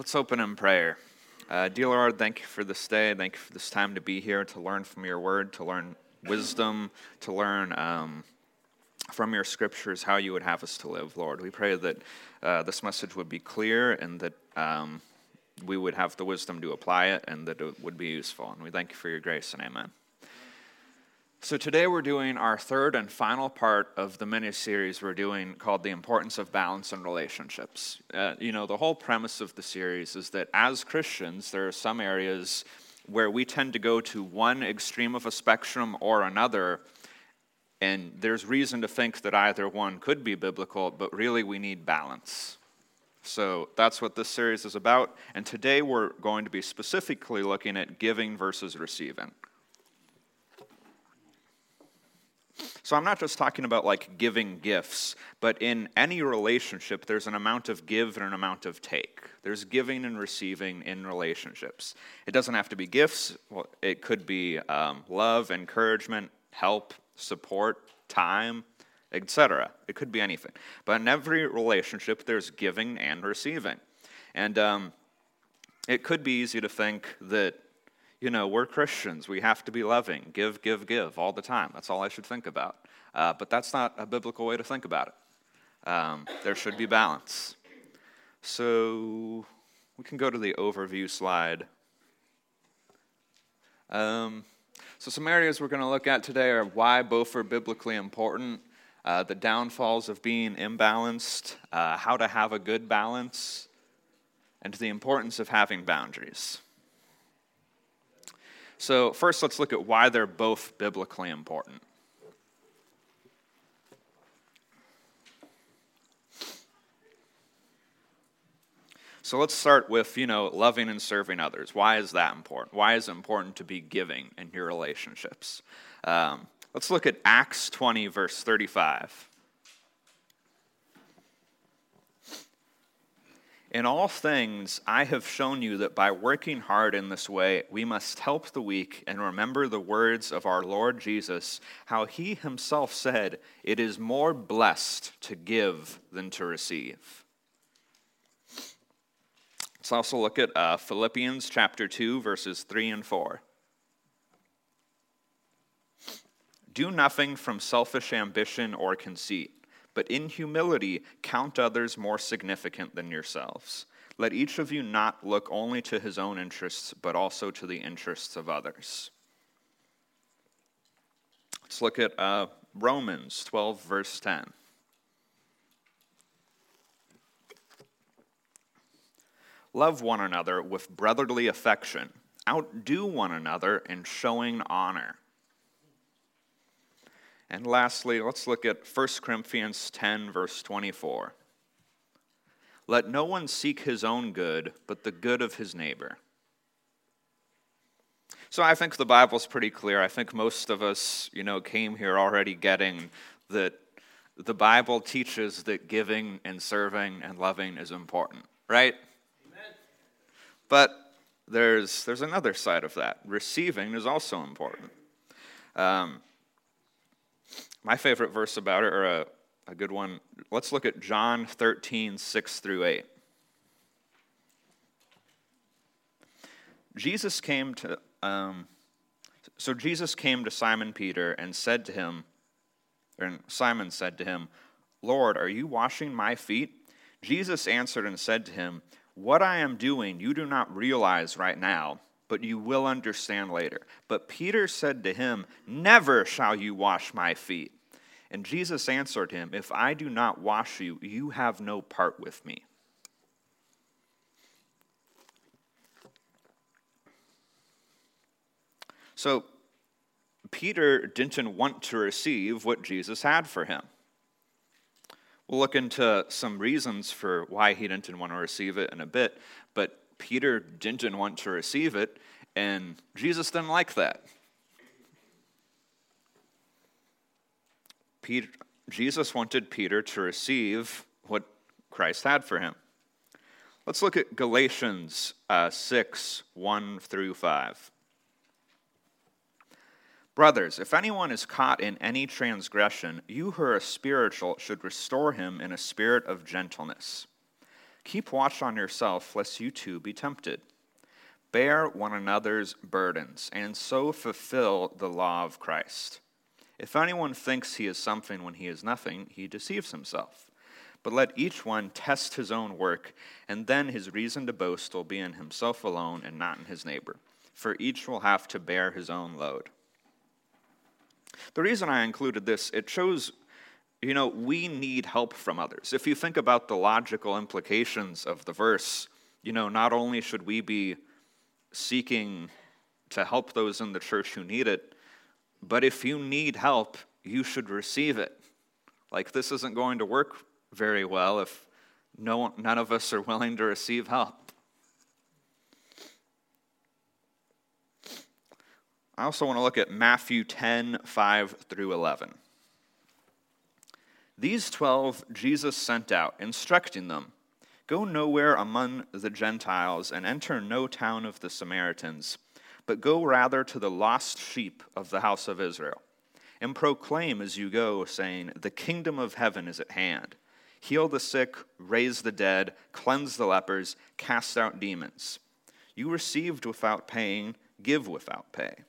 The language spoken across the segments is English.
Let's open in prayer. Uh, dear Lord, thank you for this day. Thank you for this time to be here to learn from your word, to learn wisdom, to learn um, from your scriptures how you would have us to live, Lord. We pray that uh, this message would be clear and that um, we would have the wisdom to apply it and that it would be useful. And we thank you for your grace and amen. So, today we're doing our third and final part of the mini series we're doing called The Importance of Balance in Relationships. Uh, you know, the whole premise of the series is that as Christians, there are some areas where we tend to go to one extreme of a spectrum or another, and there's reason to think that either one could be biblical, but really we need balance. So that's what this series is about. And today we're going to be specifically looking at giving versus receiving. So I'm not just talking about like giving gifts, but in any relationship, there's an amount of give and an amount of take. There's giving and receiving in relationships. It doesn't have to be gifts, well, it could be um, love, encouragement, help, support, time, etc. It could be anything. But in every relationship, there's giving and receiving. And um, it could be easy to think that you know, we're Christians. We have to be loving. Give, give, give all the time. That's all I should think about. Uh, but that's not a biblical way to think about it. Um, there should be balance. So we can go to the overview slide. Um, so, some areas we're going to look at today are why both are biblically important, uh, the downfalls of being imbalanced, uh, how to have a good balance, and the importance of having boundaries. So, first, let's look at why they're both biblically important. So let's start with, you know, loving and serving others. Why is that important? Why is it important to be giving in your relationships? Um, let's look at Acts 20, verse 35. In all things, I have shown you that by working hard in this way, we must help the weak and remember the words of our Lord Jesus, how he himself said, It is more blessed to give than to receive. Let's also look at uh, Philippians chapter 2, verses 3 and 4. Do nothing from selfish ambition or conceit but in humility count others more significant than yourselves. Let each of you not look only to his own interests, but also to the interests of others. Let's look at uh, Romans 12, verse 10. Love one another with brotherly affection. Outdo one another in showing honor. And lastly, let's look at 1 Corinthians 10, verse 24. Let no one seek his own good, but the good of his neighbor. So I think the Bible's pretty clear. I think most of us, you know, came here already getting that the Bible teaches that giving and serving and loving is important, right? Amen. But there's there's another side of that. Receiving is also important. Um, my favorite verse about it, or a, a good one, let's look at John 13, 6 through 8. Jesus came to, um, so Jesus came to Simon Peter and said to him, and Simon said to him, Lord, are you washing my feet? Jesus answered and said to him, What I am doing you do not realize right now but you will understand later. But Peter said to him, Never shall you wash my feet. And Jesus answered him, If I do not wash you, you have no part with me. So, Peter didn't want to receive what Jesus had for him. We'll look into some reasons for why he didn't want to receive it in a bit, but Peter didn't want to receive it, and Jesus didn't like that. Peter, Jesus wanted Peter to receive what Christ had for him. Let's look at Galatians uh, 6 1 through 5. Brothers, if anyone is caught in any transgression, you who are spiritual should restore him in a spirit of gentleness. Keep watch on yourself, lest you too be tempted. Bear one another's burdens, and so fulfill the law of Christ. If anyone thinks he is something when he is nothing, he deceives himself. But let each one test his own work, and then his reason to boast will be in himself alone and not in his neighbor, for each will have to bear his own load. The reason I included this, it shows, you know, we need help from others. If you think about the logical implications of the verse, you know, not only should we be seeking to help those in the church who need it, but if you need help, you should receive it. Like, this isn't going to work very well if no, none of us are willing to receive help. I also want to look at Matthew 10 5 through 11. These 12 Jesus sent out, instructing them Go nowhere among the Gentiles and enter no town of the Samaritans, but go rather to the lost sheep of the house of Israel. And proclaim as you go, saying, The kingdom of heaven is at hand. Heal the sick, raise the dead, cleanse the lepers, cast out demons. You received without paying, give without pay.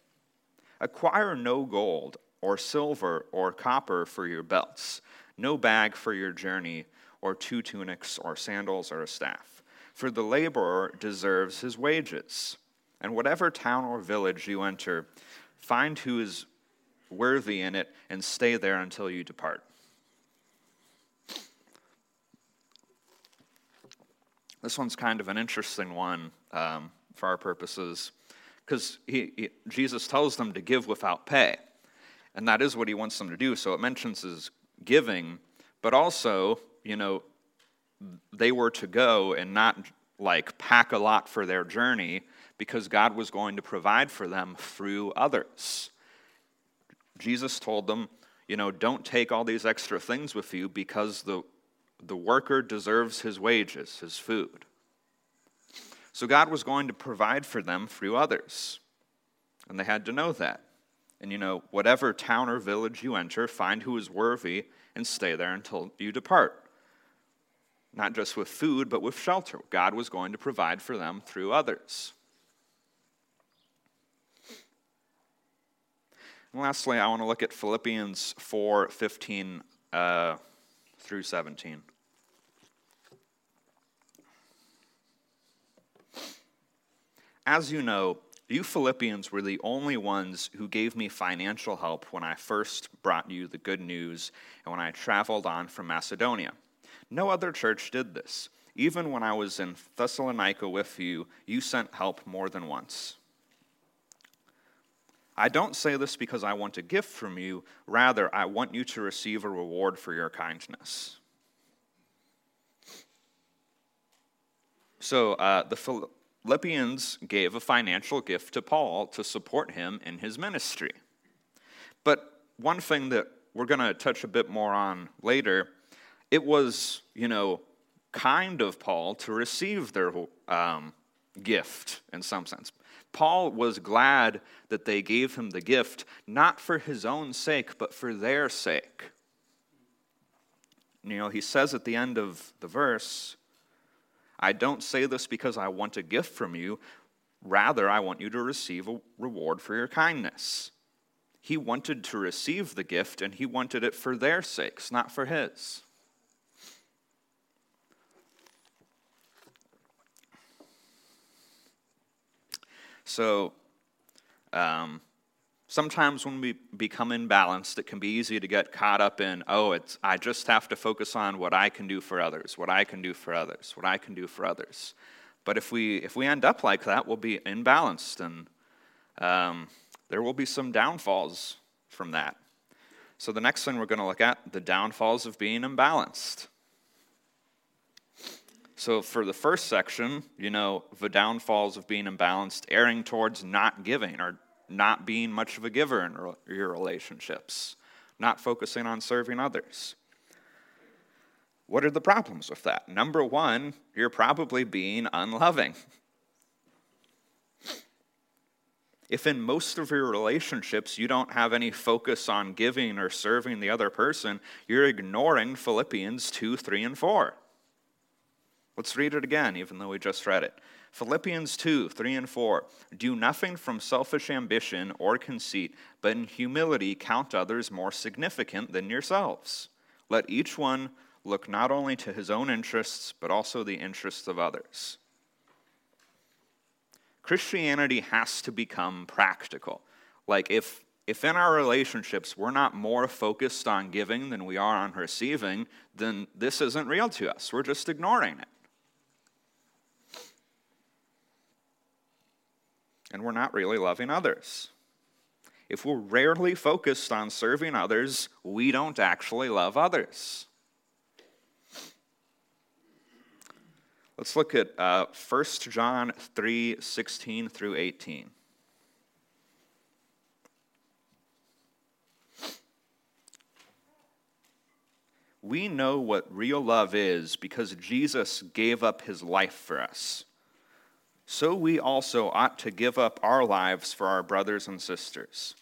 Acquire no gold or silver or copper for your belts, no bag for your journey, or two tunics or sandals or a staff. For the laborer deserves his wages. And whatever town or village you enter, find who is worthy in it and stay there until you depart. This one's kind of an interesting one um, for our purposes because Jesus tells them to give without pay. And that is what he wants them to do. So it mentions his giving, but also, you know, they were to go and not like pack a lot for their journey because God was going to provide for them through others. Jesus told them, you know, don't take all these extra things with you because the, the worker deserves his wages, his food. So God was going to provide for them through others. And they had to know that. And you know, whatever town or village you enter, find who is worthy and stay there until you depart. Not just with food, but with shelter. God was going to provide for them through others. And lastly, I want to look at Philippians 4 15 uh, through 17. As you know, you Philippians were the only ones who gave me financial help when I first brought you the good news and when I traveled on from Macedonia. No other church did this. Even when I was in Thessalonica with you, you sent help more than once. I don't say this because I want a gift from you, rather, I want you to receive a reward for your kindness. So, uh, the Philippians gave a financial gift to Paul to support him in his ministry. But one thing that we're going to touch a bit more on later, it was, you know, kind of Paul to receive their um, gift in some sense. Paul was glad that they gave him the gift, not for his own sake, but for their sake. You know, he says at the end of the verse, I don't say this because I want a gift from you. Rather, I want you to receive a reward for your kindness. He wanted to receive the gift, and he wanted it for their sakes, not for his. So, um, sometimes when we become imbalanced, it can be easy to get caught up in, oh, it's, I just have to focus on what I can do for others, what I can do for others, what I can do for others. But if we, if we end up like that, we'll be imbalanced, and um, there will be some downfalls from that. So, the next thing we're going to look at the downfalls of being imbalanced. So, for the first section, you know, the downfalls of being imbalanced, erring towards not giving or not being much of a giver in your relationships, not focusing on serving others. What are the problems with that? Number one, you're probably being unloving. If in most of your relationships you don't have any focus on giving or serving the other person, you're ignoring Philippians 2, 3, and 4. Let's read it again, even though we just read it. Philippians 2 3 and 4. Do nothing from selfish ambition or conceit, but in humility count others more significant than yourselves. Let each one look not only to his own interests, but also the interests of others. Christianity has to become practical. Like, if, if in our relationships we're not more focused on giving than we are on receiving, then this isn't real to us. We're just ignoring it. And we're not really loving others. If we're rarely focused on serving others, we don't actually love others. Let's look at uh, 1 John 3 16 through 18. We know what real love is because Jesus gave up his life for us so we also ought to give up our lives for our brothers and sisters.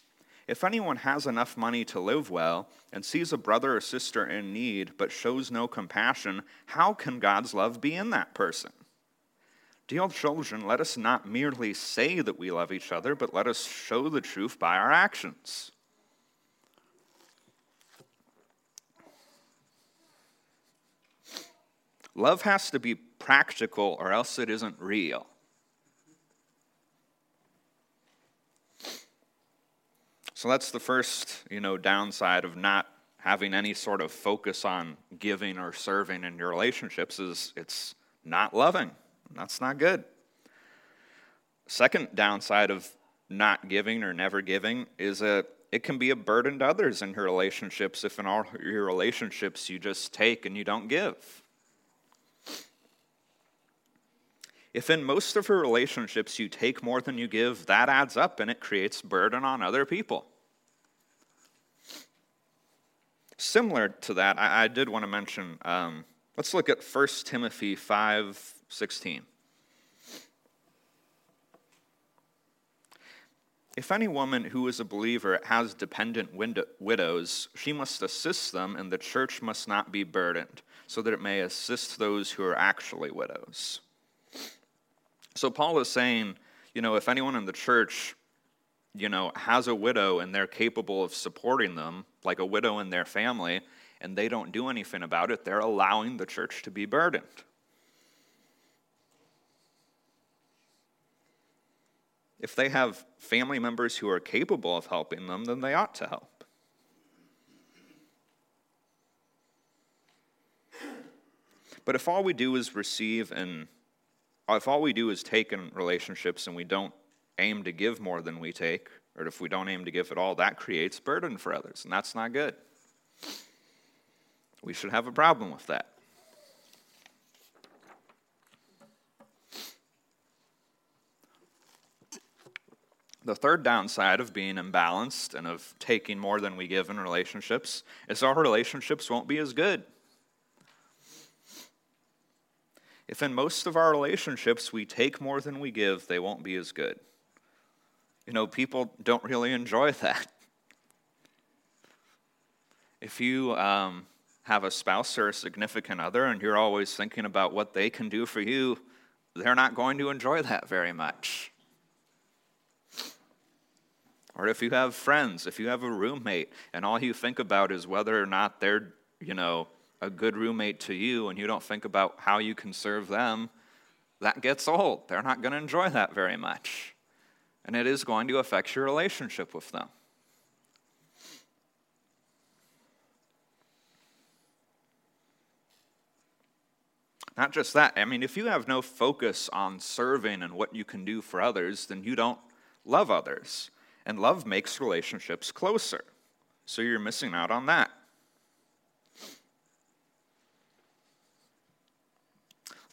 If anyone has enough money to live well and sees a brother or sister in need but shows no compassion, how can God's love be in that person? Dear children, let us not merely say that we love each other, but let us show the truth by our actions. Love has to be practical or else it isn't real. So that's the first, you know, downside of not having any sort of focus on giving or serving in your relationships is it's not loving. That's not good. Second downside of not giving or never giving is that it can be a burden to others in your relationships if in all your relationships you just take and you don't give. If in most of your relationships you take more than you give, that adds up and it creates burden on other people. Similar to that, I, I did want to mention, um, let's look at 1 Timothy 5 16. If any woman who is a believer has dependent widows, she must assist them, and the church must not be burdened, so that it may assist those who are actually widows. So Paul is saying, you know, if anyone in the church, you know, has a widow and they're capable of supporting them, like a widow in their family, and they don't do anything about it, they're allowing the church to be burdened. If they have family members who are capable of helping them, then they ought to help. But if all we do is receive and if all we do is take in relationships and we don't aim to give more than we take, or if we don't aim to give at all, that creates burden for others, and that's not good. We should have a problem with that. The third downside of being imbalanced and of taking more than we give in relationships is our relationships won't be as good. If in most of our relationships we take more than we give, they won't be as good. You know, people don't really enjoy that. If you um, have a spouse or a significant other and you're always thinking about what they can do for you, they're not going to enjoy that very much. Or if you have friends, if you have a roommate, and all you think about is whether or not they're, you know, a good roommate to you and you don't think about how you can serve them, that gets old. They're not going to enjoy that very much. And it is going to affect your relationship with them. Not just that, I mean, if you have no focus on serving and what you can do for others, then you don't love others. And love makes relationships closer. So you're missing out on that.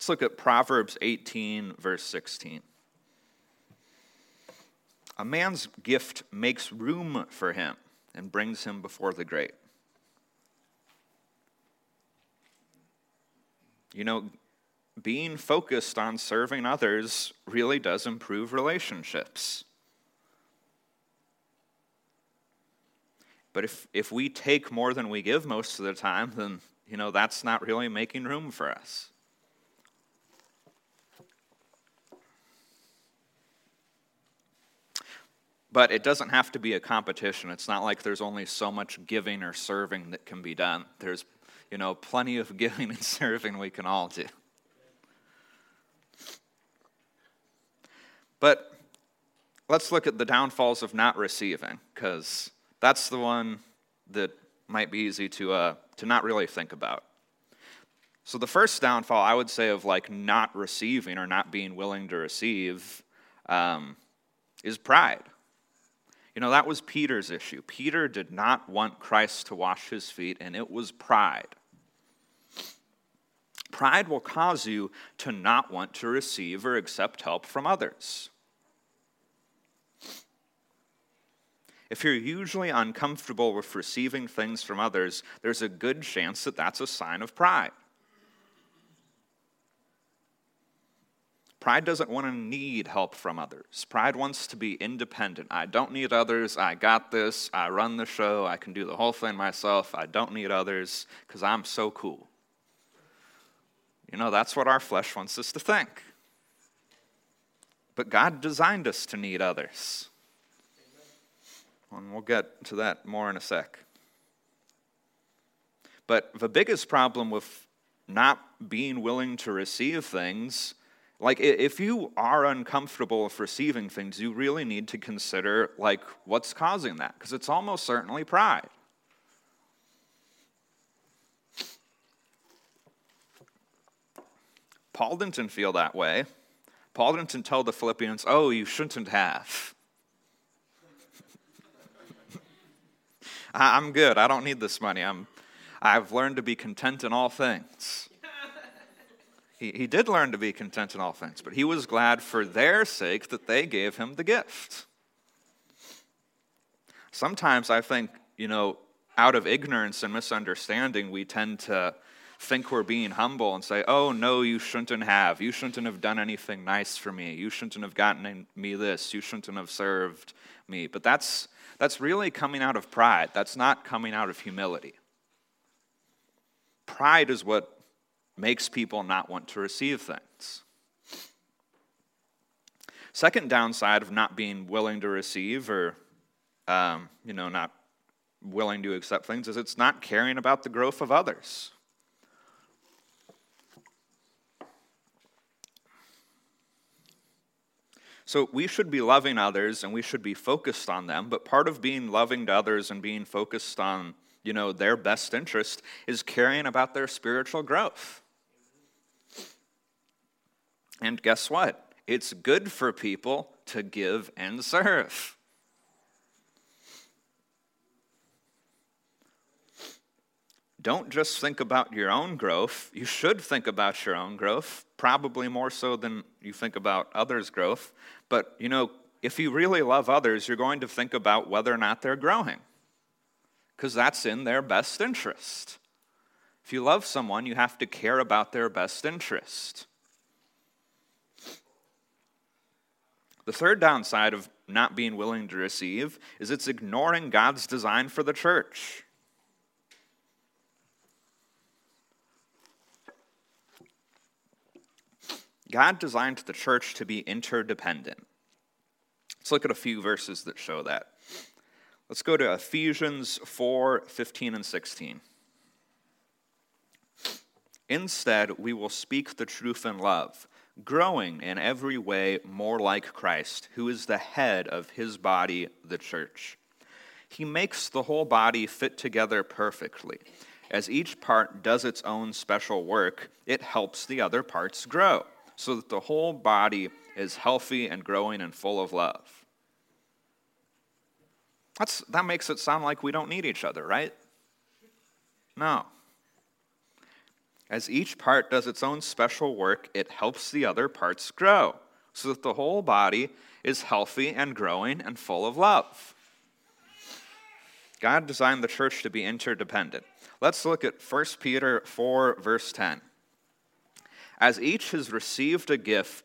Let's look at Proverbs 18, verse 16. A man's gift makes room for him and brings him before the great. You know, being focused on serving others really does improve relationships. But if, if we take more than we give most of the time, then, you know, that's not really making room for us. But it doesn't have to be a competition. It's not like there's only so much giving or serving that can be done. There's, you know, plenty of giving and serving we can all do. But let's look at the downfalls of not receiving, because that's the one that might be easy to, uh, to not really think about. So, the first downfall I would say of like not receiving or not being willing to receive um, is pride. You know, that was Peter's issue. Peter did not want Christ to wash his feet, and it was pride. Pride will cause you to not want to receive or accept help from others. If you're usually uncomfortable with receiving things from others, there's a good chance that that's a sign of pride. Pride doesn't want to need help from others. Pride wants to be independent. I don't need others. I got this. I run the show. I can do the whole thing myself. I don't need others because I'm so cool. You know, that's what our flesh wants us to think. But God designed us to need others. And we'll get to that more in a sec. But the biggest problem with not being willing to receive things, like if you are uncomfortable with receiving things, you really need to consider like what's causing that because it's almost certainly pride. Paul didn't feel that way. Paul didn't tell the Philippians, "Oh, you shouldn't have." I'm good. I don't need this money. I'm, I've learned to be content in all things. He, he did learn to be content in all things, but he was glad for their sake that they gave him the gift. Sometimes I think, you know, out of ignorance and misunderstanding, we tend to think we're being humble and say, oh, no, you shouldn't have. You shouldn't have done anything nice for me. You shouldn't have gotten me this. You shouldn't have served me. But that's that's really coming out of pride. That's not coming out of humility. Pride is what makes people not want to receive things. Second downside of not being willing to receive or, um, you know, not willing to accept things is it's not caring about the growth of others. So we should be loving others and we should be focused on them, but part of being loving to others and being focused on, you know, their best interest is caring about their spiritual growth. And guess what? It's good for people to give and serve. Don't just think about your own growth. You should think about your own growth, probably more so than you think about others' growth. But, you know, if you really love others, you're going to think about whether or not they're growing, because that's in their best interest. If you love someone, you have to care about their best interest. The third downside of not being willing to receive is it's ignoring God's design for the church. God designed the church to be interdependent. Let's look at a few verses that show that. Let's go to Ephesians 4 15 and 16. Instead, we will speak the truth in love, growing in every way more like Christ, who is the head of his body, the church. He makes the whole body fit together perfectly. As each part does its own special work, it helps the other parts grow so that the whole body is healthy and growing and full of love. That's, that makes it sound like we don't need each other, right? No. As each part does its own special work, it helps the other parts grow so that the whole body is healthy and growing and full of love. God designed the church to be interdependent. Let's look at 1 Peter 4, verse 10. As each has received a gift,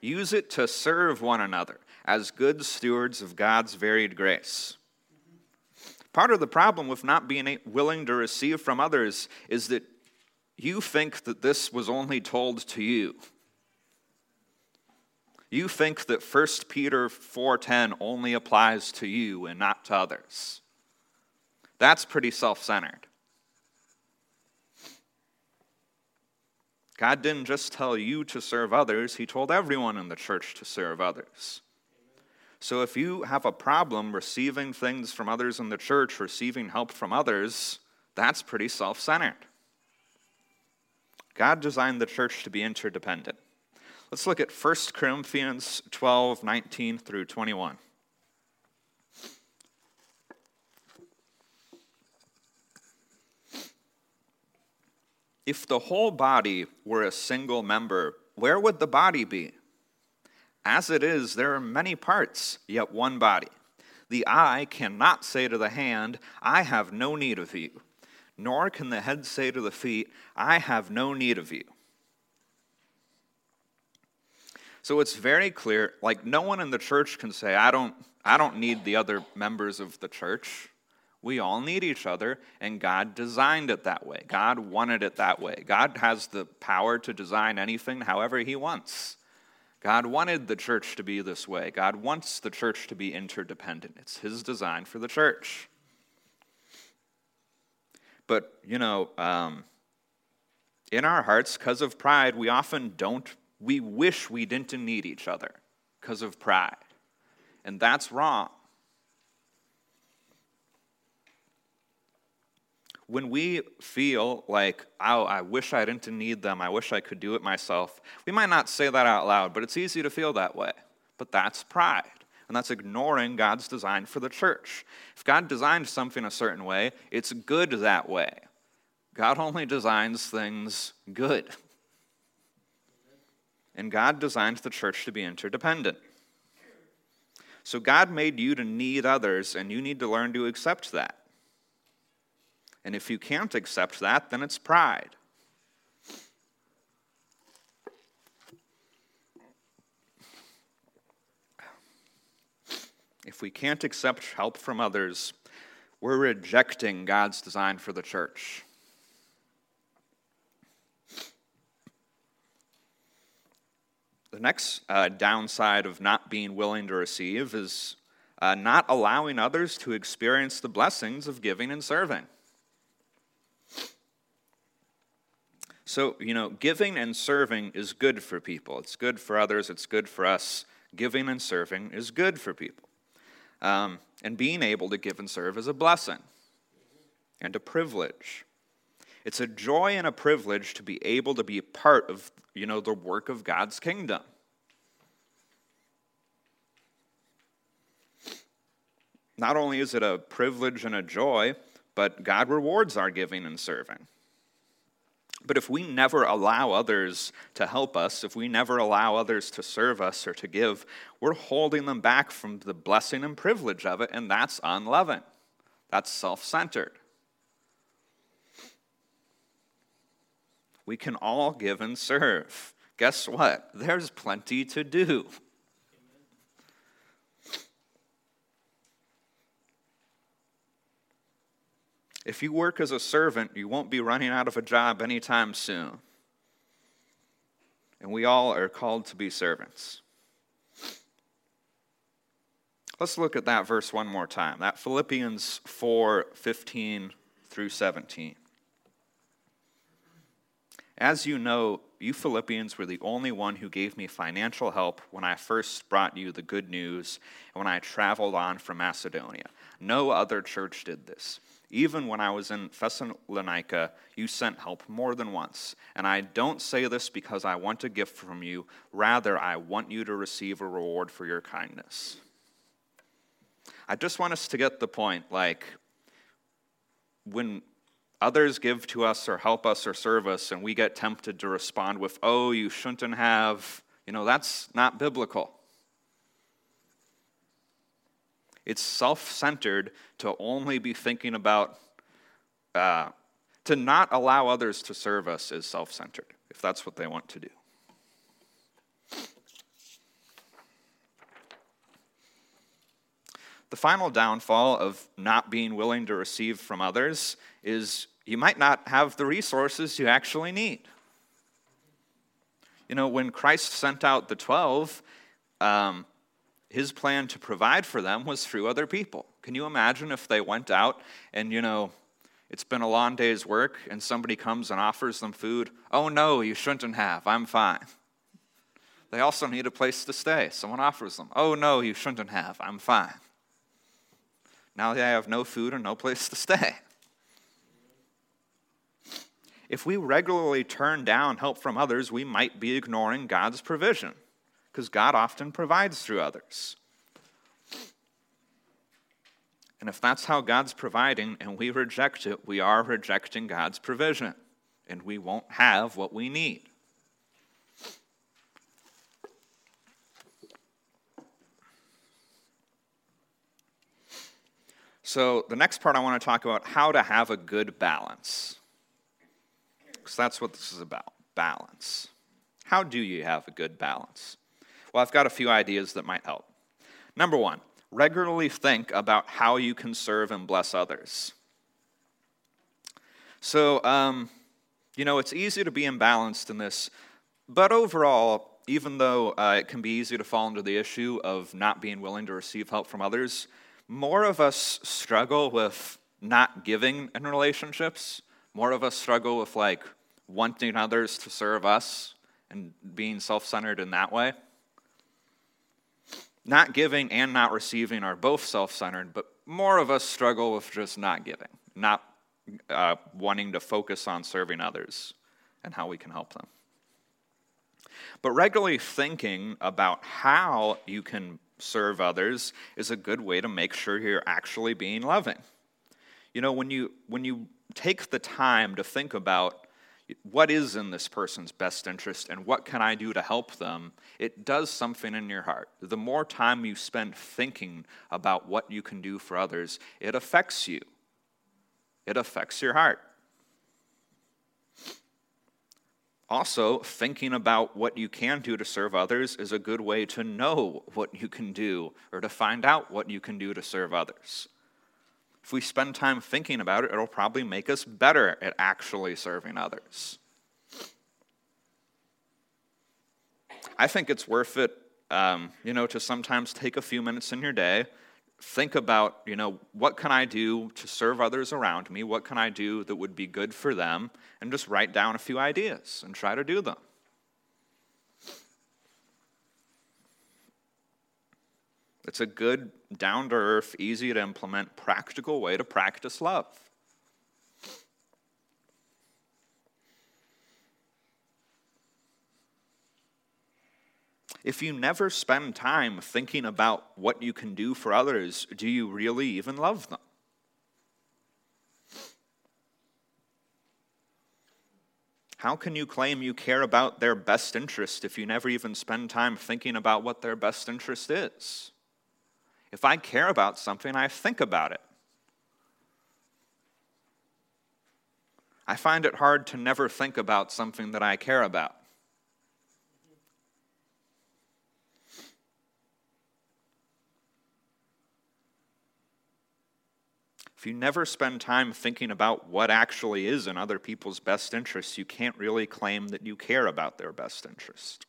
use it to serve one another as good stewards of God's varied grace. Part of the problem with not being willing to receive from others is that you think that this was only told to you. You think that 1 Peter 4:10 only applies to you and not to others. That's pretty self-centered. God didn't just tell you to serve others, He told everyone in the church to serve others. So if you have a problem receiving things from others in the church, receiving help from others, that's pretty self centered. God designed the church to be interdependent. Let's look at 1 Corinthians 12 19 through 21. If the whole body were a single member, where would the body be? As it is, there are many parts, yet one body. The eye cannot say to the hand, I have no need of you, nor can the head say to the feet, I have no need of you. So it's very clear, like no one in the church can say, I don't, I don't need the other members of the church. We all need each other, and God designed it that way. God wanted it that way. God has the power to design anything however He wants. God wanted the church to be this way. God wants the church to be interdependent. It's His design for the church. But, you know, um, in our hearts, because of pride, we often don't, we wish we didn't need each other because of pride. And that's wrong. when we feel like, oh, I wish I didn't need them, I wish I could do it myself, we might not say that out loud, but it's easy to feel that way. But that's pride. And that's ignoring God's design for the church. If God designed something a certain way, it's good that way. God only designs things good. And God designed the church to be interdependent. So God made you to need others, and you need to learn to accept that. And if you can't accept that, then it's pride. If we can't accept help from others, we're rejecting God's design for the church. The next uh, downside of not being willing to receive is uh, not allowing others to experience the blessings of giving and serving. So, you know, giving and serving is good for people. It's good for others, it's good for us. Giving and serving is good for people. Um, and being able to give and serve is a blessing and a privilege. It's a joy and a privilege to be able to be part of, you know, the work of God's kingdom. Not only is it a privilege and a joy, but God rewards our giving and serving. But if we never allow others to help us, if we never allow others to serve us or to give, we're holding them back from the blessing and privilege of it, and that's unloving. That's self centered. We can all give and serve. Guess what? There's plenty to do. If you work as a servant, you won't be running out of a job anytime soon. And we all are called to be servants. Let's look at that verse one more time. That Philippians 4 15 through 17. As you know, you Philippians were the only one who gave me financial help when I first brought you the good news and when I traveled on from Macedonia. No other church did this. Even when I was in Thessalonica, you sent help more than once. And I don't say this because I want a gift from you. Rather, I want you to receive a reward for your kindness. I just want us to get the point like, when others give to us or help us or serve us, and we get tempted to respond with, oh, you shouldn't have, you know, that's not biblical. It's self centered to only be thinking about, uh, to not allow others to serve us is self centered, if that's what they want to do. The final downfall of not being willing to receive from others is you might not have the resources you actually need. You know, when Christ sent out the 12, um, his plan to provide for them was through other people. Can you imagine if they went out and, you know, it's been a long day's work and somebody comes and offers them food? Oh, no, you shouldn't have. I'm fine. They also need a place to stay. Someone offers them. Oh, no, you shouldn't have. I'm fine. Now they have no food and no place to stay. If we regularly turn down help from others, we might be ignoring God's provision because God often provides through others. And if that's how God's providing and we reject it, we are rejecting God's provision and we won't have what we need. So, the next part I want to talk about how to have a good balance. Because that's what this is about balance. How do you have a good balance? Well, I've got a few ideas that might help. Number one, regularly think about how you can serve and bless others. So, um, you know, it's easy to be imbalanced in this, but overall, even though uh, it can be easy to fall into the issue of not being willing to receive help from others, more of us struggle with not giving in relationships. More of us struggle with like wanting others to serve us and being self centered in that way. Not giving and not receiving are both self centered, but more of us struggle with just not giving, not uh, wanting to focus on serving others and how we can help them. But regularly thinking about how you can serve others is a good way to make sure you're actually being loving. You know, when you, when you take the time to think about what is in this person's best interest and what can I do to help them, it does something in your heart. The more time you spend thinking about what you can do for others, it affects you, it affects your heart. Also, thinking about what you can do to serve others is a good way to know what you can do or to find out what you can do to serve others. If we spend time thinking about it, it'll probably make us better at actually serving others. I think it's worth it, um, you know, to sometimes take a few minutes in your day, think about, you know, what can I do to serve others around me? What can I do that would be good for them? And just write down a few ideas and try to do them. It's a good, down to earth, easy to implement, practical way to practice love. If you never spend time thinking about what you can do for others, do you really even love them? How can you claim you care about their best interest if you never even spend time thinking about what their best interest is? If I care about something, I think about it. I find it hard to never think about something that I care about. If you never spend time thinking about what actually is in other people's best interests, you can't really claim that you care about their best interest.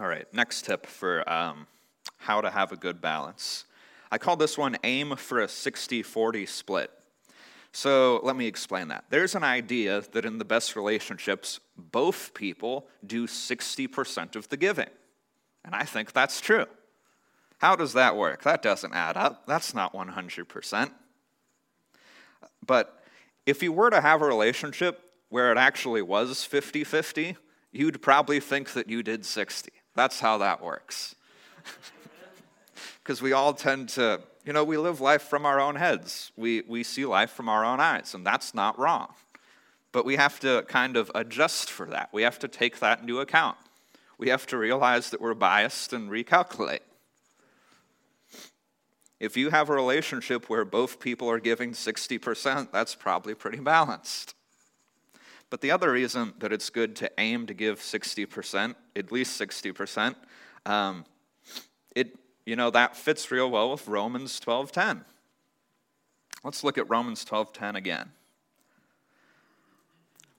All right, next tip for um, how to have a good balance. I call this one aim for a 60 40 split. So let me explain that. There's an idea that in the best relationships, both people do 60% of the giving. And I think that's true. How does that work? That doesn't add up. That's not 100%. But if you were to have a relationship where it actually was 50 50, you'd probably think that you did 60. That's how that works. Because we all tend to, you know, we live life from our own heads. We, we see life from our own eyes, and that's not wrong. But we have to kind of adjust for that. We have to take that into account. We have to realize that we're biased and recalculate. If you have a relationship where both people are giving 60%, that's probably pretty balanced. But the other reason that it's good to aim to give 60%, at least 60%, um, it, you know, that fits real well with Romans 12.10. Let's look at Romans 12.10 again.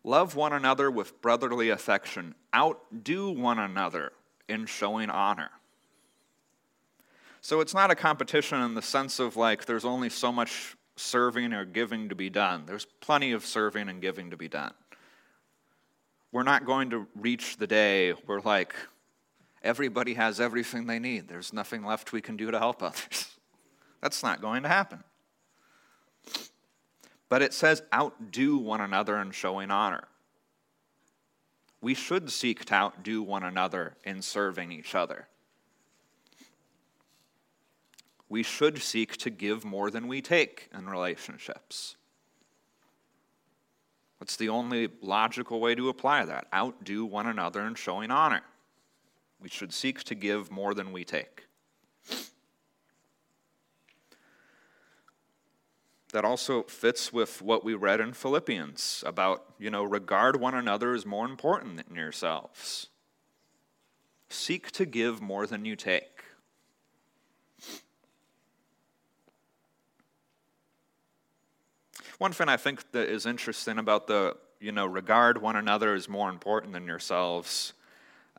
Love one another with brotherly affection. Outdo one another in showing honor. So it's not a competition in the sense of like there's only so much serving or giving to be done. There's plenty of serving and giving to be done. We're not going to reach the day where like everybody has everything they need. There's nothing left we can do to help others. That's not going to happen. But it says, outdo one another in showing honor. We should seek to outdo one another in serving each other. We should seek to give more than we take in relationships. That's the only logical way to apply that. Outdo one another in showing honor. We should seek to give more than we take. that also fits with what we read in Philippians about, you know, regard one another as more important than yourselves. Seek to give more than you take. One thing I think that is interesting about the, you know, regard one another is more important than yourselves.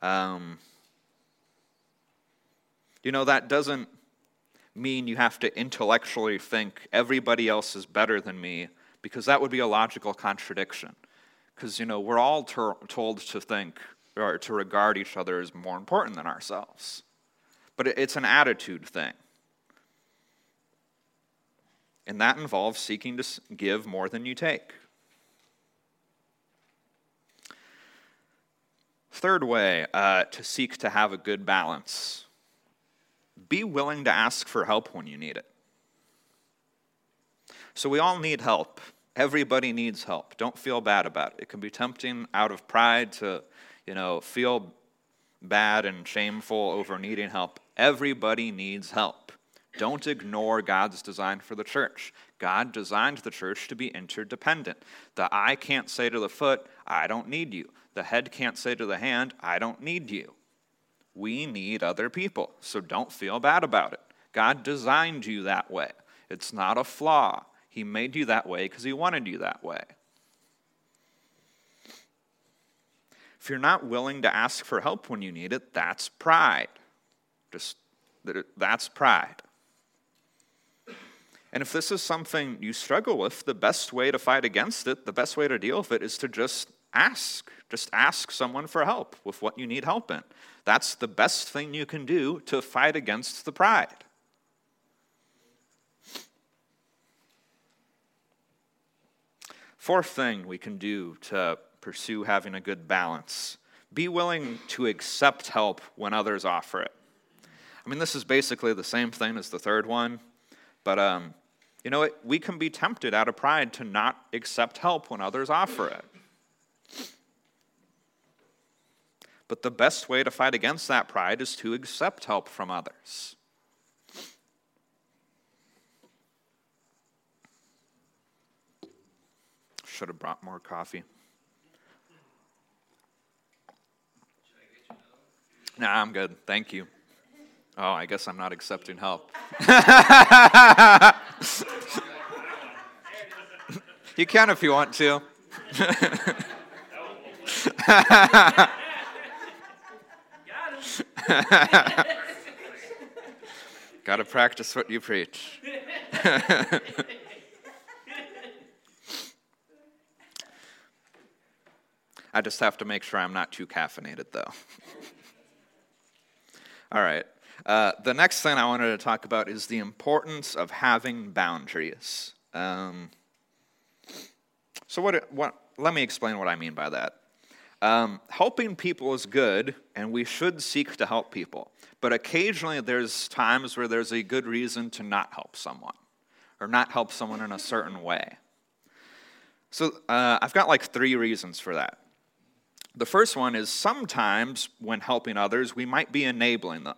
Um, you know, that doesn't mean you have to intellectually think everybody else is better than me, because that would be a logical contradiction. Because, you know, we're all ter- told to think or to regard each other as more important than ourselves. But it's an attitude thing. And that involves seeking to give more than you take. Third way, uh, to seek to have a good balance be willing to ask for help when you need it. So we all need help. Everybody needs help. Don't feel bad about it. It can be tempting out of pride to, you know, feel bad and shameful over needing help. Everybody needs help. Don't ignore God's design for the church. God designed the church to be interdependent. The eye can't say to the foot, I don't need you. The head can't say to the hand, I don't need you. We need other people, so don't feel bad about it. God designed you that way. It's not a flaw. He made you that way because He wanted you that way. If you're not willing to ask for help when you need it, that's pride. Just that's pride. And if this is something you struggle with, the best way to fight against it, the best way to deal with it is to just ask. Just ask someone for help with what you need help in. That's the best thing you can do to fight against the pride. Fourth thing we can do to pursue having a good balance be willing to accept help when others offer it. I mean, this is basically the same thing as the third one, but um, you know, it, we can be tempted out of pride to not accept help when others offer it. But the best way to fight against that pride is to accept help from others. Should have brought more coffee. Nah, I'm good. Thank you. Oh, I guess I'm not accepting help. you can if you want to. Got to practice what you preach. I just have to make sure I'm not too caffeinated, though. All right. Uh, the next thing I wanted to talk about is the importance of having boundaries. Um, so, what, what, let me explain what I mean by that. Um, helping people is good, and we should seek to help people. But occasionally, there's times where there's a good reason to not help someone or not help someone in a certain way. So, uh, I've got like three reasons for that. The first one is sometimes when helping others, we might be enabling them.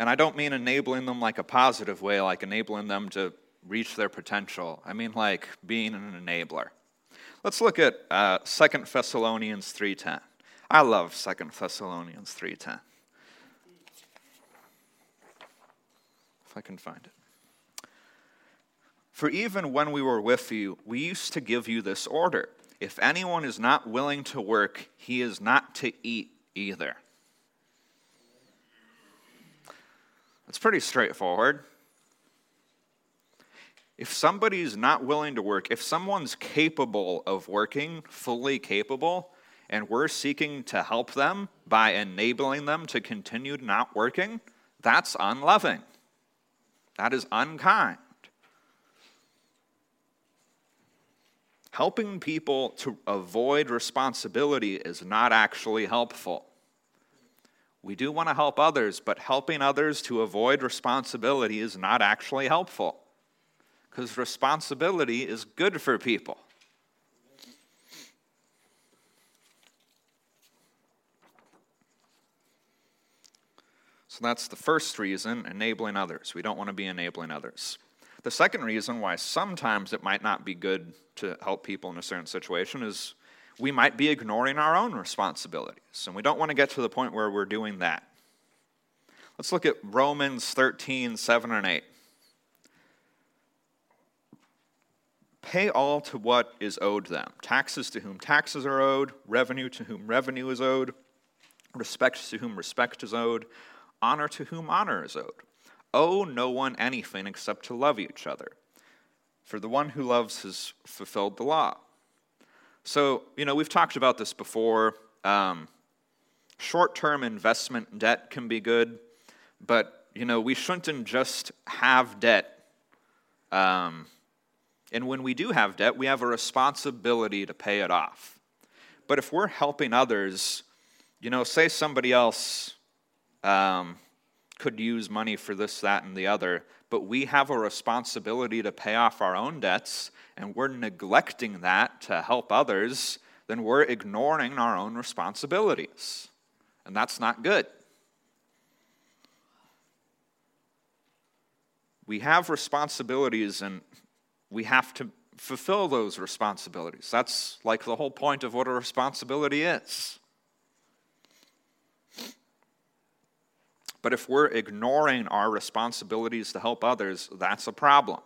And I don't mean enabling them like a positive way, like enabling them to reach their potential. I mean like being an enabler. Let's look at uh, 2 Thessalonians 3.10. I love 2 Thessalonians 3.10. If I can find it. For even when we were with you, we used to give you this order. If anyone is not willing to work, he is not to eat either. That's pretty straightforward. If somebody's not willing to work, if someone's capable of working, fully capable, and we're seeking to help them by enabling them to continue not working, that's unloving. That is unkind. Helping people to avoid responsibility is not actually helpful. We do want to help others, but helping others to avoid responsibility is not actually helpful because responsibility is good for people. So that's the first reason, enabling others. We don't want to be enabling others. The second reason why sometimes it might not be good to help people in a certain situation is we might be ignoring our own responsibilities, and we don't want to get to the point where we're doing that. Let's look at Romans 13, 7 and 8. Pay all to what is owed them taxes to whom taxes are owed, revenue to whom revenue is owed, respect to whom respect is owed, honor to whom honor is owed. Owe no one anything except to love each other. For the one who loves has fulfilled the law. So, you know, we've talked about this before. Um, Short term investment debt can be good, but, you know, we shouldn't just have debt. Um, and when we do have debt, we have a responsibility to pay it off. But if we're helping others, you know, say somebody else um, could use money for this, that, and the other, but we have a responsibility to pay off our own debts, and we're neglecting that to help others, then we're ignoring our own responsibilities. And that's not good. We have responsibilities, and we have to fulfill those responsibilities. That's like the whole point of what a responsibility is. But if we're ignoring our responsibilities to help others, that's a problem.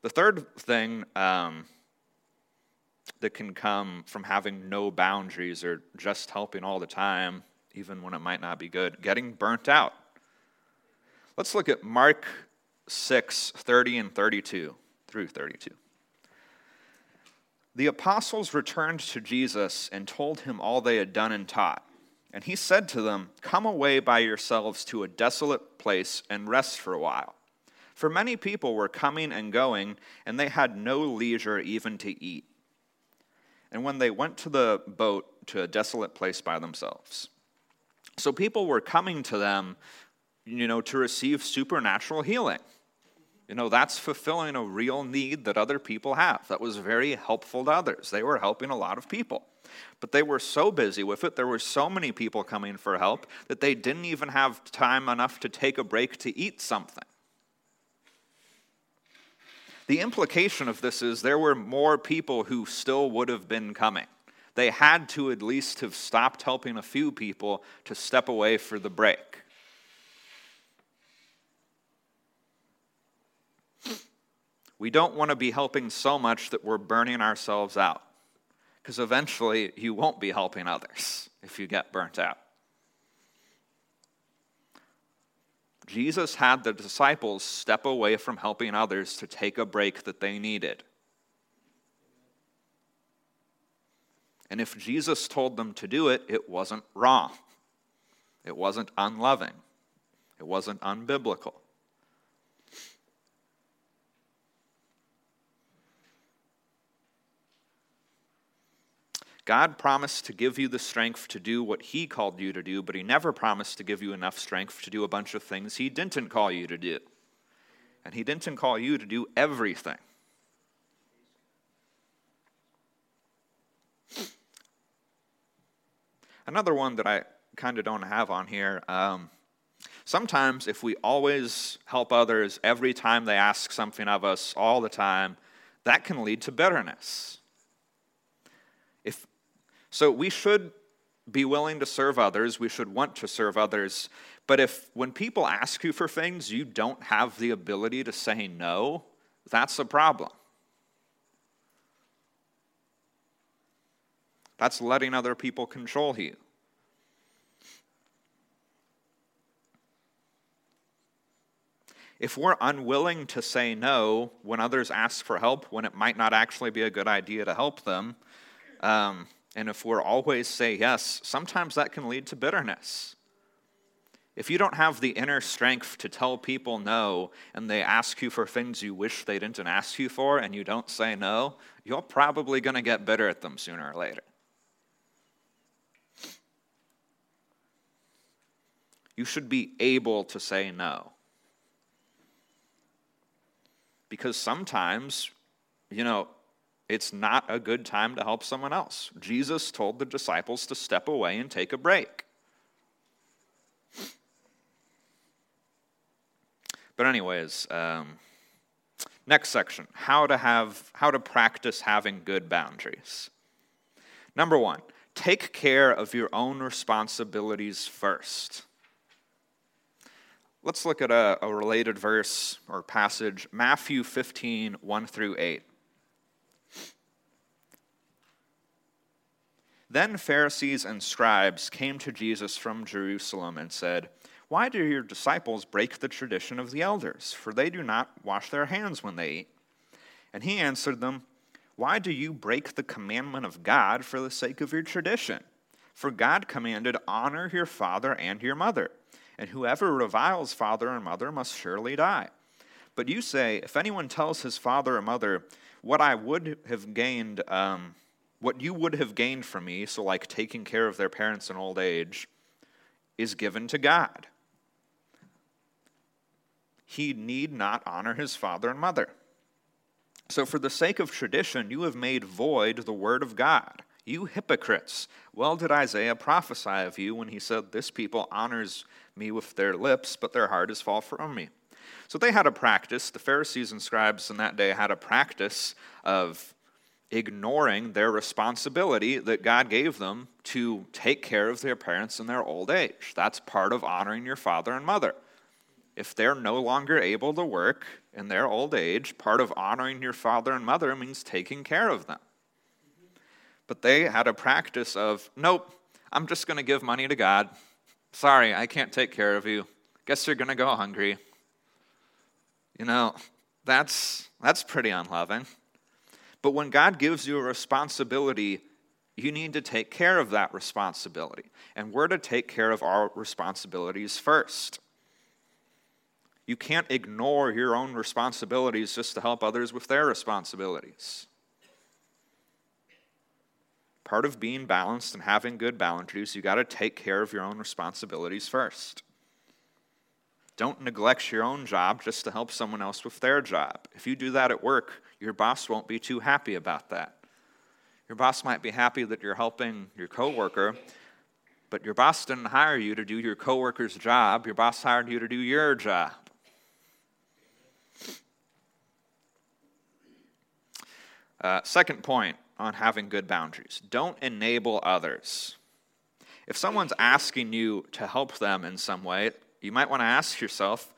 The third thing um, that can come from having no boundaries or just helping all the time, even when it might not be good, getting burnt out. Let's look at Mark 6 30 and 32 through 32. The apostles returned to Jesus and told him all they had done and taught. And he said to them, Come away by yourselves to a desolate place and rest for a while. For many people were coming and going, and they had no leisure even to eat. And when they went to the boat to a desolate place by themselves. So people were coming to them you know, to receive supernatural healing. You know, that's fulfilling a real need that other people have. That was very helpful to others. They were helping a lot of people. But they were so busy with it, there were so many people coming for help, that they didn't even have time enough to take a break to eat something. The implication of this is there were more people who still would have been coming. They had to at least have stopped helping a few people to step away for the break. We don't want to be helping so much that we're burning ourselves out. Because eventually you won't be helping others if you get burnt out. Jesus had the disciples step away from helping others to take a break that they needed. And if Jesus told them to do it, it wasn't wrong. It wasn't unloving. It wasn't unbiblical. God promised to give you the strength to do what He called you to do, but He never promised to give you enough strength to do a bunch of things He didn't call you to do. And He didn't call you to do everything. Another one that I kind of don't have on here. Um, sometimes, if we always help others every time they ask something of us all the time, that can lead to bitterness. So we should be willing to serve others, we should want to serve others. But if when people ask you for things, you don't have the ability to say no, that's a problem. That's letting other people control you. If we're unwilling to say no when others ask for help, when it might not actually be a good idea to help them, um, and if we're always say yes, sometimes that can lead to bitterness. If you don't have the inner strength to tell people no and they ask you for things you wish they didn't ask you for and you don't say no, you're probably going to get bitter at them sooner or later. You should be able to say no. Because sometimes, you know, it's not a good time to help someone else. Jesus told the disciples to step away and take a break. But anyways, um, next section: how to have how to practice having good boundaries. Number one, take care of your own responsibilities first. Let's look at a, a related verse or passage, Matthew 15, 1 through 8. Then Pharisees and scribes came to Jesus from Jerusalem and said, Why do your disciples break the tradition of the elders? For they do not wash their hands when they eat. And he answered them, Why do you break the commandment of God for the sake of your tradition? For God commanded, Honor your father and your mother, and whoever reviles father and mother must surely die. But you say, If anyone tells his father or mother, What I would have gained, um, what you would have gained from me, so like taking care of their parents in old age, is given to God. He need not honor his father and mother. So, for the sake of tradition, you have made void the word of God. You hypocrites! Well did Isaiah prophesy of you when he said, This people honors me with their lips, but their heart is far from me. So they had a practice, the Pharisees and scribes in that day had a practice of ignoring their responsibility that God gave them to take care of their parents in their old age. That's part of honoring your father and mother. If they're no longer able to work in their old age, part of honoring your father and mother means taking care of them. But they had a practice of, nope, I'm just going to give money to God. Sorry, I can't take care of you. Guess you're going to go hungry. You know, that's, that's pretty unloving. But when God gives you a responsibility, you need to take care of that responsibility. And we're to take care of our responsibilities first. You can't ignore your own responsibilities just to help others with their responsibilities. Part of being balanced and having good boundaries, you got to take care of your own responsibilities first. Don't neglect your own job just to help someone else with their job. If you do that at work, your boss won't be too happy about that. Your boss might be happy that you're helping your coworker, but your boss didn't hire you to do your coworker's job. Your boss hired you to do your job. Uh, second point on having good boundaries don't enable others. If someone's asking you to help them in some way, you might want to ask yourself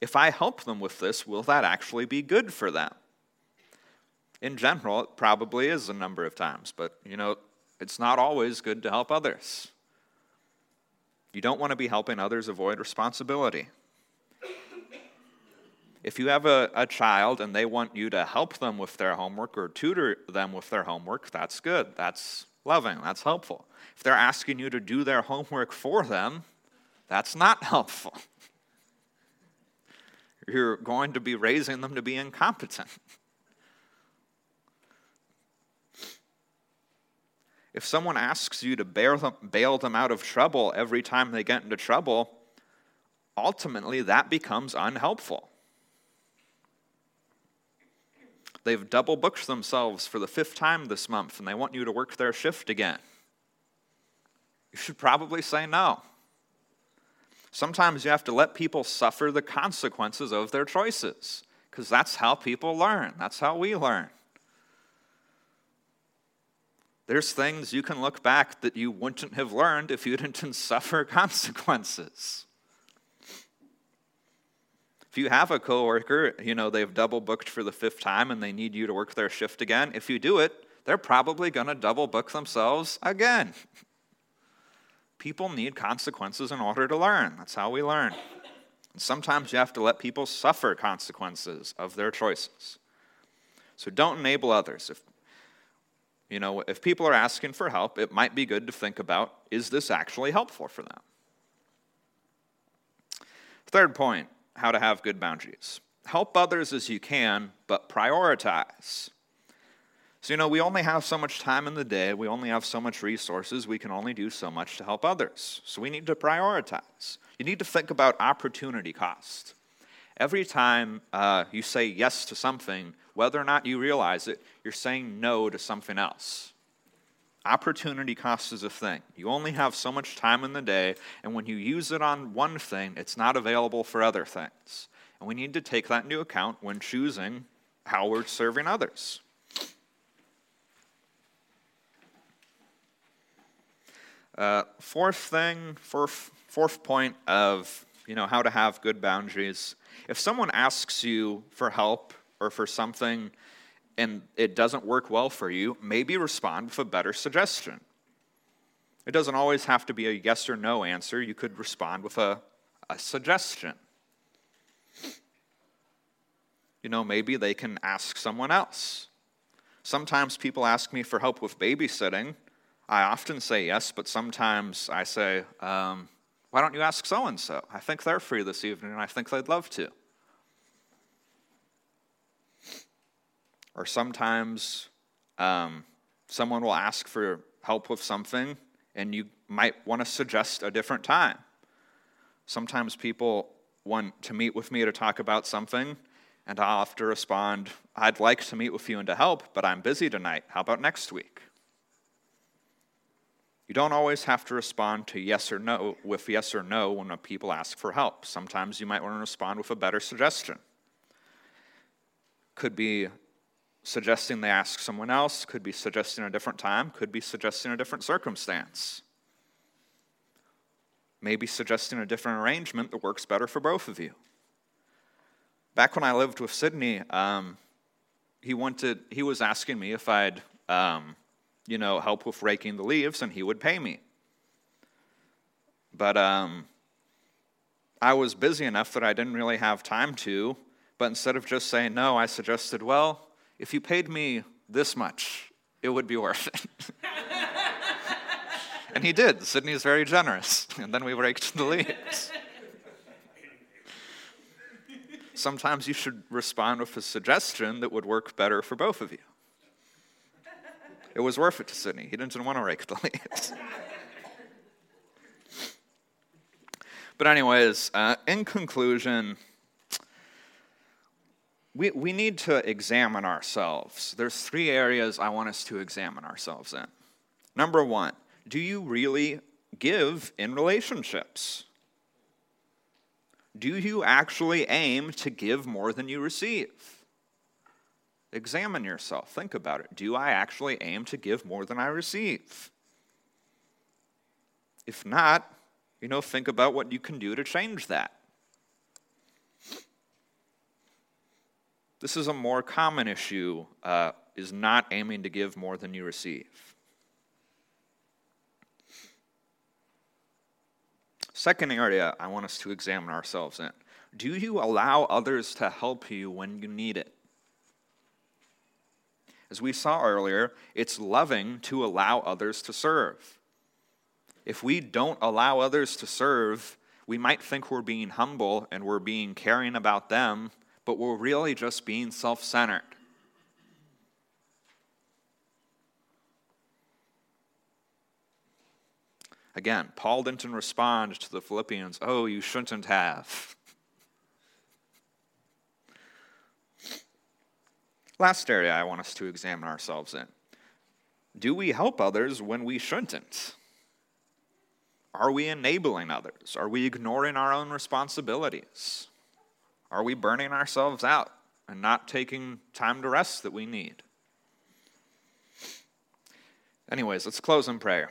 if I help them with this, will that actually be good for them? In general, it probably is a number of times, but you know, it's not always good to help others. You don't want to be helping others avoid responsibility. If you have a, a child and they want you to help them with their homework or tutor them with their homework, that's good. That's loving. That's helpful. If they're asking you to do their homework for them, that's not helpful. You're going to be raising them to be incompetent. If someone asks you to bail them, bail them out of trouble every time they get into trouble, ultimately that becomes unhelpful. They've double booked themselves for the fifth time this month and they want you to work their shift again. You should probably say no. Sometimes you have to let people suffer the consequences of their choices because that's how people learn, that's how we learn. There's things you can look back that you wouldn't have learned if you didn't suffer consequences. If you have a coworker, you know, they've double booked for the fifth time and they need you to work their shift again, if you do it, they're probably going to double book themselves again. People need consequences in order to learn. That's how we learn. And sometimes you have to let people suffer consequences of their choices. So don't enable others. If you know, if people are asking for help, it might be good to think about is this actually helpful for them? Third point how to have good boundaries. Help others as you can, but prioritize. So, you know, we only have so much time in the day, we only have so much resources, we can only do so much to help others. So, we need to prioritize. You need to think about opportunity cost. Every time uh, you say yes to something, whether or not you realize it, you're saying no to something else. Opportunity cost is a thing. You only have so much time in the day, and when you use it on one thing, it's not available for other things. And we need to take that into account when choosing how we're serving others. Uh, fourth thing, fourth, fourth point of you know how to have good boundaries. If someone asks you for help or for something and it doesn't work well for you, maybe respond with a better suggestion. It doesn't always have to be a yes or no answer. You could respond with a, a suggestion. You know, maybe they can ask someone else. Sometimes people ask me for help with babysitting. I often say yes, but sometimes I say, um, why don't you ask so and so? I think they're free this evening and I think they'd love to. Or sometimes um, someone will ask for help with something, and you might want to suggest a different time. Sometimes people want to meet with me to talk about something, and I'll have to respond, I'd like to meet with you and to help, but I'm busy tonight. How about next week? You don't always have to respond to yes or no with yes or no when people ask for help. Sometimes you might want to respond with a better suggestion. Could be suggesting they ask someone else, could be suggesting a different time, could be suggesting a different circumstance. Maybe suggesting a different arrangement that works better for both of you. Back when I lived with Sydney, um, he wanted he was asking me if I'd um, you know help with raking the leaves, and he would pay me. But um, I was busy enough that I didn't really have time to. But instead of just saying no, I suggested, well, if you paid me this much, it would be worth it. and he did. Sydney is very generous. And then we raked the leaves. Sometimes you should respond with a suggestion that would work better for both of you. It was worth it to Sydney. He didn't want to rake the leaves. but, anyways, uh, in conclusion, we, we need to examine ourselves. There's three areas I want us to examine ourselves in. Number one, do you really give in relationships? Do you actually aim to give more than you receive? Examine yourself. Think about it. Do I actually aim to give more than I receive? If not, you know, think about what you can do to change that. This is a more common issue, uh, is not aiming to give more than you receive. Second area I want us to examine ourselves in do you allow others to help you when you need it? As we saw earlier, it's loving to allow others to serve. If we don't allow others to serve, we might think we're being humble and we're being caring about them but we're really just being self centered. Again, Paul didn't respond to the Philippians, oh, you shouldn't have. Last area I want us to examine ourselves in do we help others when we shouldn't? Are we enabling others? Are we ignoring our own responsibilities? Are we burning ourselves out and not taking time to rest that we need? Anyways, let's close in prayer.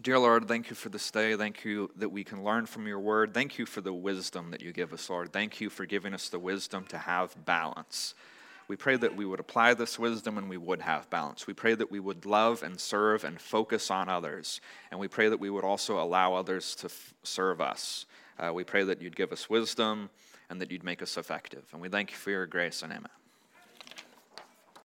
Dear Lord, thank you for this day. Thank you that we can learn from your word. Thank you for the wisdom that you give us, Lord. Thank you for giving us the wisdom to have balance. We pray that we would apply this wisdom and we would have balance. We pray that we would love and serve and focus on others. And we pray that we would also allow others to f- serve us. Uh, we pray that you'd give us wisdom and that you'd make us effective. And we thank you for your grace and amen.